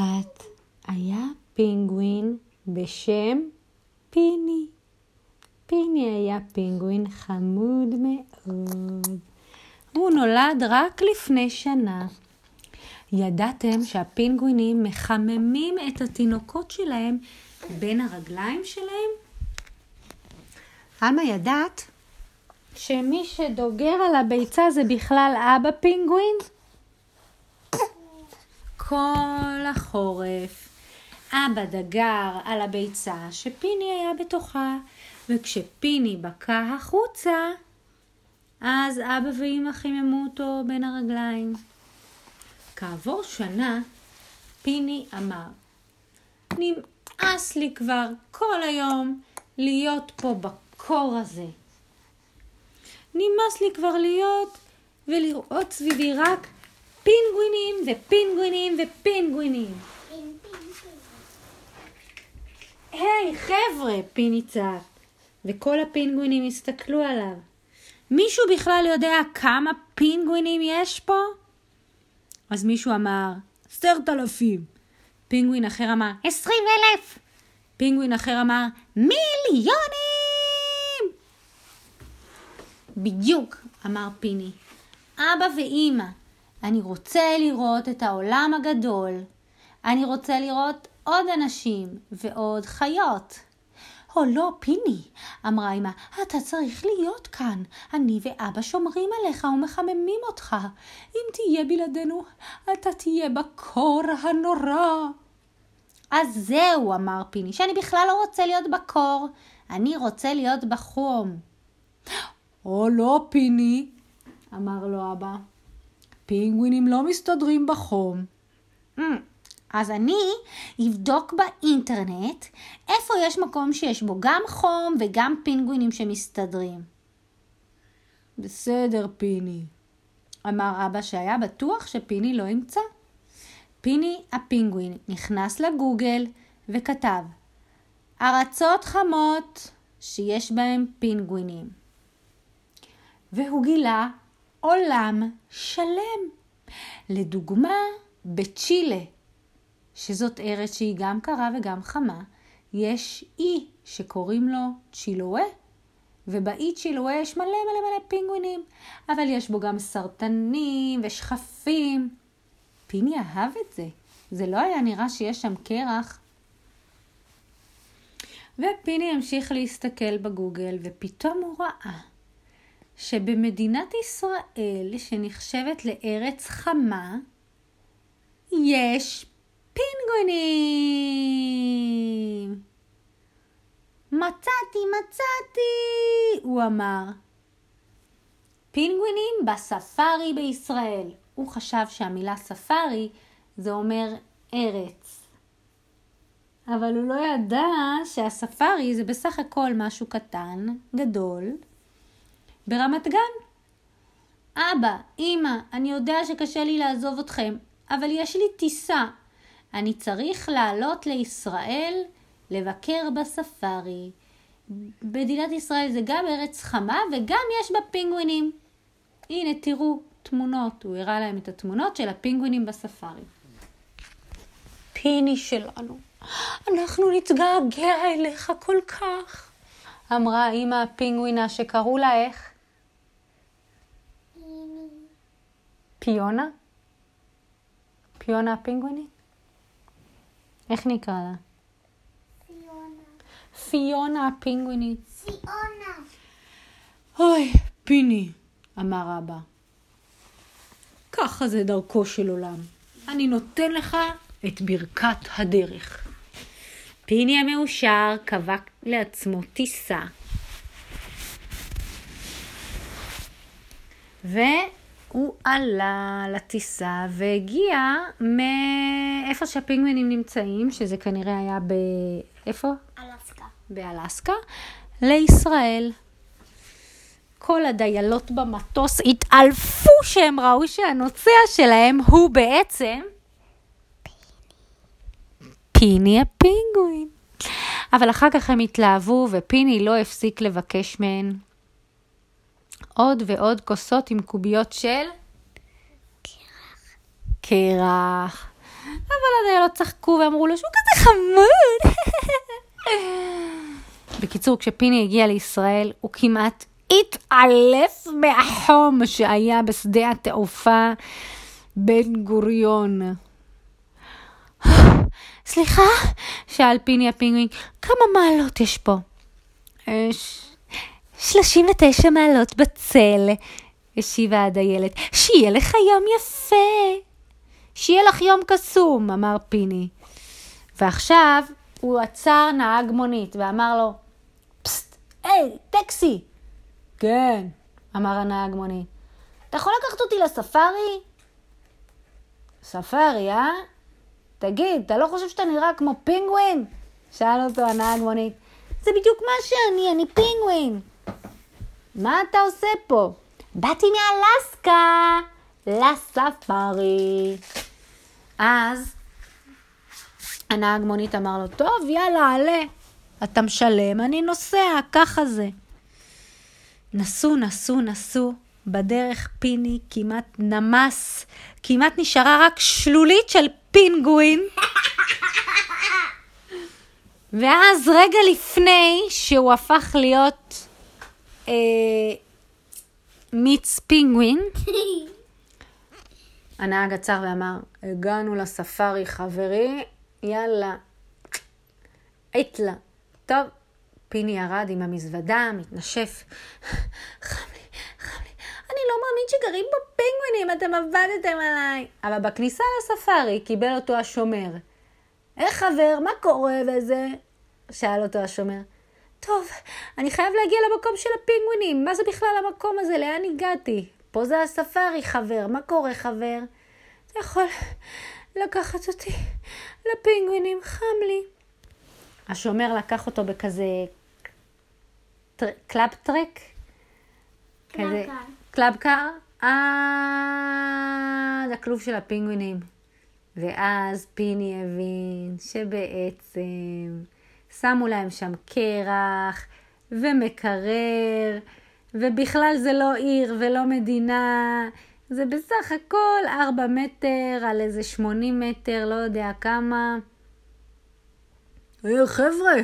אחת היה פינגווין בשם פיני. פיני היה פינגווין חמוד מאוד. הוא נולד רק לפני שנה. ידעתם שהפינגווינים מחממים את התינוקות שלהם בין הרגליים שלהם? עלמה ידעת שמי שדוגר על הביצה זה בכלל אבא פינגווין? כל החורף אבא דגר על הביצה שפיני היה בתוכה, וכשפיני בקע החוצה, אז אבא ואמא חיממו אותו בין הרגליים. כעבור שנה, פיני אמר, נמאס לי כבר כל היום להיות פה בקור הזה. נמאס לי כבר להיות ולראות סביבי רק פינגווינים ופינגווינים ופינגווינים. היי, חבר'ה, פיני צעק, וכל הפינגווינים הסתכלו עליו. מישהו בכלל יודע כמה פינגווינים יש פה? אז מישהו אמר, עשרת אלפים. פינגווין אחר אמר, עשרים אלף. פינגווין אחר אמר, מיליונים! בדיוק, אמר פיני. אבא ואימא, אני רוצה לראות את העולם הגדול. אני רוצה לראות עוד אנשים ועוד חיות. או לא, פיני, אמרה אמא, אתה צריך להיות כאן. אני ואבא שומרים עליך ומחממים אותך. אם תהיה בלעדינו, אתה תהיה בקור הנורא. אז זהו, אמר פיני, שאני בכלל לא רוצה להיות בקור. אני רוצה להיות בחום. או לא, פיני, אמר לו אבא. פינגווינים לא מסתדרים בחום. Mm. אז אני אבדוק באינטרנט איפה יש מקום שיש בו גם חום וגם פינגווינים שמסתדרים. בסדר, פיני, אמר אבא שהיה בטוח שפיני לא ימצא. פיני הפינגווין נכנס לגוגל וכתב ארצות חמות שיש בהם פינגווינים. והוא גילה עולם שלם. לדוגמה, בצ'ילה שזאת ארץ שהיא גם קרה וגם חמה, יש אי שקוראים לו צ'ילואה, ובאי צ'ילואה יש מלא מלא מלא פינגווינים, אבל יש בו גם סרטנים ושכפים. פיני אהב את זה, זה לא היה נראה שיש שם קרח. ופיני המשיך להסתכל בגוגל, ופתאום הוא ראה שבמדינת ישראל, שנחשבת לארץ חמה, יש פינגווינים! מצאתי, מצאתי! הוא אמר. פינגווינים בספארי בישראל. הוא חשב שהמילה ספארי זה אומר ארץ. אבל הוא לא ידע שהספארי זה בסך הכל משהו קטן, גדול, ברמת גן. אבא, אמא, אני יודע שקשה לי לעזוב אתכם, אבל יש לי טיסה. אני צריך לעלות לישראל לבקר בספארי. מדינת ישראל זה גם ארץ חמה וגם יש בה פינגווינים. הנה, תראו תמונות. הוא הראה להם את התמונות של הפינגווינים בספארי. פיני שלנו, אנחנו נתגעגע אליך כל כך, אמרה אימא הפינגווינה שקראו לה איך? פיונה? פיונה הפינגווינית? איך נקרא לה? פיונה. פיונה הפינגווינית. פיונה. אוי, פיני, אמר אבא. ככה זה דרכו של עולם. אני נותן לך את ברכת הדרך. פיני המאושר קבע לעצמו טיסה. והוא עלה לטיסה והגיע מאיפה שהפינגווינים נמצאים, שזה כנראה היה ב... איפה? אלסקה. באלסקה, לישראל. כל הדיילות במטוס התעלפו שהם ראו שהנוסע שלהם הוא בעצם פיני הפינגווין. אבל אחר כך הם התלהבו ופיני לא הפסיק לבקש מהן עוד ועוד כוסות עם קוביות של קרח. אבל אבל הדיילות צחקו ואמרו לו שהוא כזה חמוד. בקיצור, כשפיני הגיע לישראל, הוא כמעט התעלף מהחום שהיה בשדה התעופה בן גוריון. סליחה? שאל פיני הפינגווין, כמה מעלות יש פה? "יש 39 מעלות בצל, השיבה הדיילת. שיהיה לך יום יפה. שיהיה לך יום קסום, אמר פיני. ועכשיו הוא עצר נהג מונית ואמר לו, פסט, היי, טקסי. כן, אמר הנהג מונית. אתה יכול לקחת אותי לספארי? ספארי, אה? תגיד, אתה לא חושב שאתה נראה כמו פינגווין? שאל אותו הנהג מונית. זה בדיוק מה שאני, אני פינגווין. מה אתה עושה פה? באתי מאלסקה לספארי. אז הנהג מונית אמר לו, טוב, יאללה, עלה. אתה משלם, אני נוסע, ככה זה. נסעו, נסעו, נסעו. בדרך פיני כמעט נמס, כמעט נשארה רק שלולית של פינגווין. ואז רגע לפני שהוא הפך להיות מיץ פינגווין, הנהג עצר ואמר, הגענו לספארי חברי, יאללה, איתלה. טוב, פיני ירד עם המזוודה, מתנשף. חם לי, חם לי. אני לא מאמין שגרים פה פינגווינים, אתם עבדתם עליי. אבל בכניסה לספארי קיבל אותו השומר. איך חבר, מה קורה וזה? שאל אותו השומר. טוב, אני חייב להגיע למקום של הפינגווינים. מה זה בכלל המקום הזה? לאן הגעתי? פה זה הספארי, חבר. מה קורה, חבר? אתה יכול לקחת אותי לפינגווינים, חם לי. השומר לקח אותו בכזה טר... club truck? כזה... car. Club car? אה, זה הכלוב של הפינגווינים. ואז פיני הבין שבעצם שמו להם שם קרח ומקרר, ובכלל זה לא עיר ולא מדינה, זה בסך הכל 4 מטר על איזה 80 מטר, לא יודע כמה. היי חבר'ה,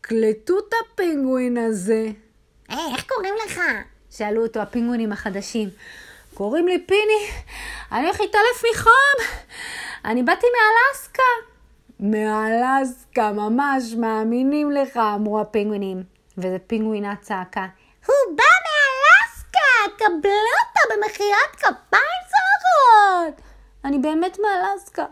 קלטו את הפינגווין הזה. היי, איך קוראים לך? שאלו אותו הפינגווינים החדשים. קוראים לי פיני, אני הולך להתעלף מחום. אני באתי מאלסקה. מאלסקה, ממש מאמינים לך, אמרו הפינגווינים. וזה פינגווינה צעקה. הוא בא מאלסקה, קבלו אותו במחירת כפיים זרות. אני באמת מאלסקה.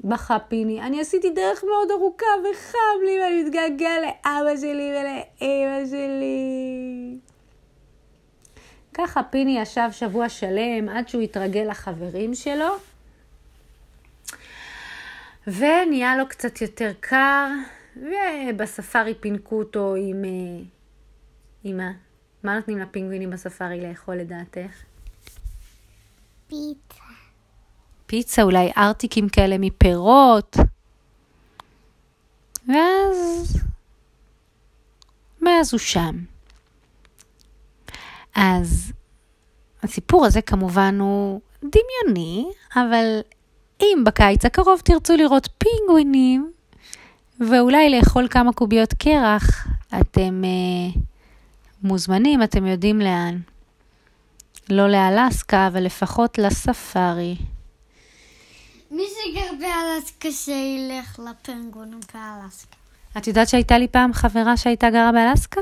בכה פיני, אני עשיתי דרך מאוד ארוכה וחם לי ואני מתגעגע לאבא שלי ולאמא שלי. ככה פיני ישב שבוע שלם עד שהוא התרגל לחברים שלו, ונהיה לו קצת יותר קר, ובספארי פינקו אותו עם... אה, עם מה? מה נותנים לפינגווינים בספארי לאכול לדעתך? פיצה. פיצה, אולי ארטיקים כאלה מפירות. ואז... מאז הוא שם. אז הסיפור הזה כמובן הוא דמיוני, אבל אם בקיץ הקרוב תרצו לראות פינגווינים, ואולי לאכול כמה קוביות קרח, אתם uh, מוזמנים, אתם יודעים לאן. לא לאלסקה, אבל לפחות לספארי. מי שגר באלסקה שילך לפנגונים באלסקה. את יודעת שהייתה לי פעם חברה שהייתה גרה באלסקה?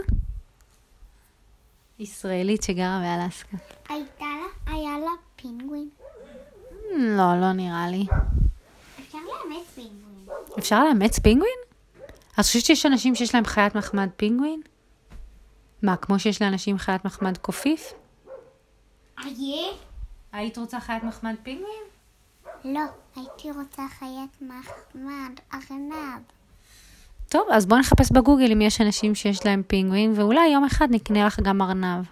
ישראלית שגרה באלסקה. הייתה לה, היה לה פינגווין. לא, לא נראה לי. אפשר לאמץ פינגווין. אפשר לאמץ פינגווין? את חושבת שיש אנשים שיש להם חיית מחמד פינגווין? מה, כמו שיש לאנשים חיית מחמד קופיף? איה? היית רוצה חיית מחמד פינגווין? לא, הייתי רוצה חיית מחמד, ארנב. טוב, אז בואו נחפש בגוגל אם יש אנשים שיש להם פינגווין, ואולי יום אחד נקנה לך גם ארנב.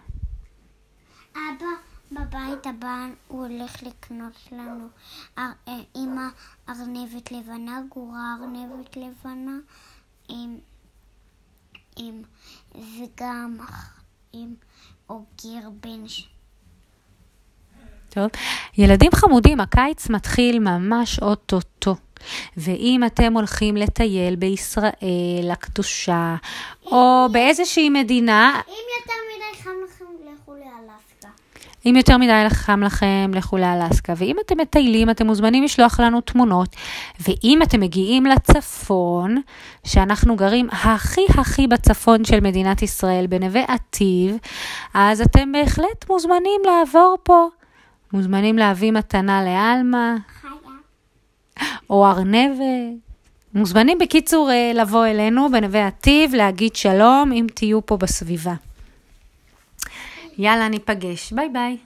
אבא בבית הבא הוא הולך לקנות לנו. אר- אה, אמא ארנבת לבנה, גורה ארנבת לבנה, עם, עם, וגם עם אוגר בן ש... טוב, ילדים חמודים, הקיץ מתחיל ממש אוטוטו. ואם אתם הולכים לטייל בישראל הקדושה, או באיזושהי מדינה... אם יותר מדי חם לכם, לכו לאלסקה. אם יותר מדי חם לכם, לכו לאלסקה. ואם אתם מטיילים, אתם מוזמנים לשלוח לנו תמונות. ואם אתם מגיעים לצפון, שאנחנו גרים הכי הכי בצפון של מדינת ישראל, בנווה עתיב, אז אתם בהחלט מוזמנים לעבור פה. מוזמנים להביא מתנה לעלמה, חיה. או ארנבת. מוזמנים בקיצור אה, לבוא אלינו בנווה עתיב, להגיד שלום אם תהיו פה בסביבה. יאללה, ניפגש. ביי ביי.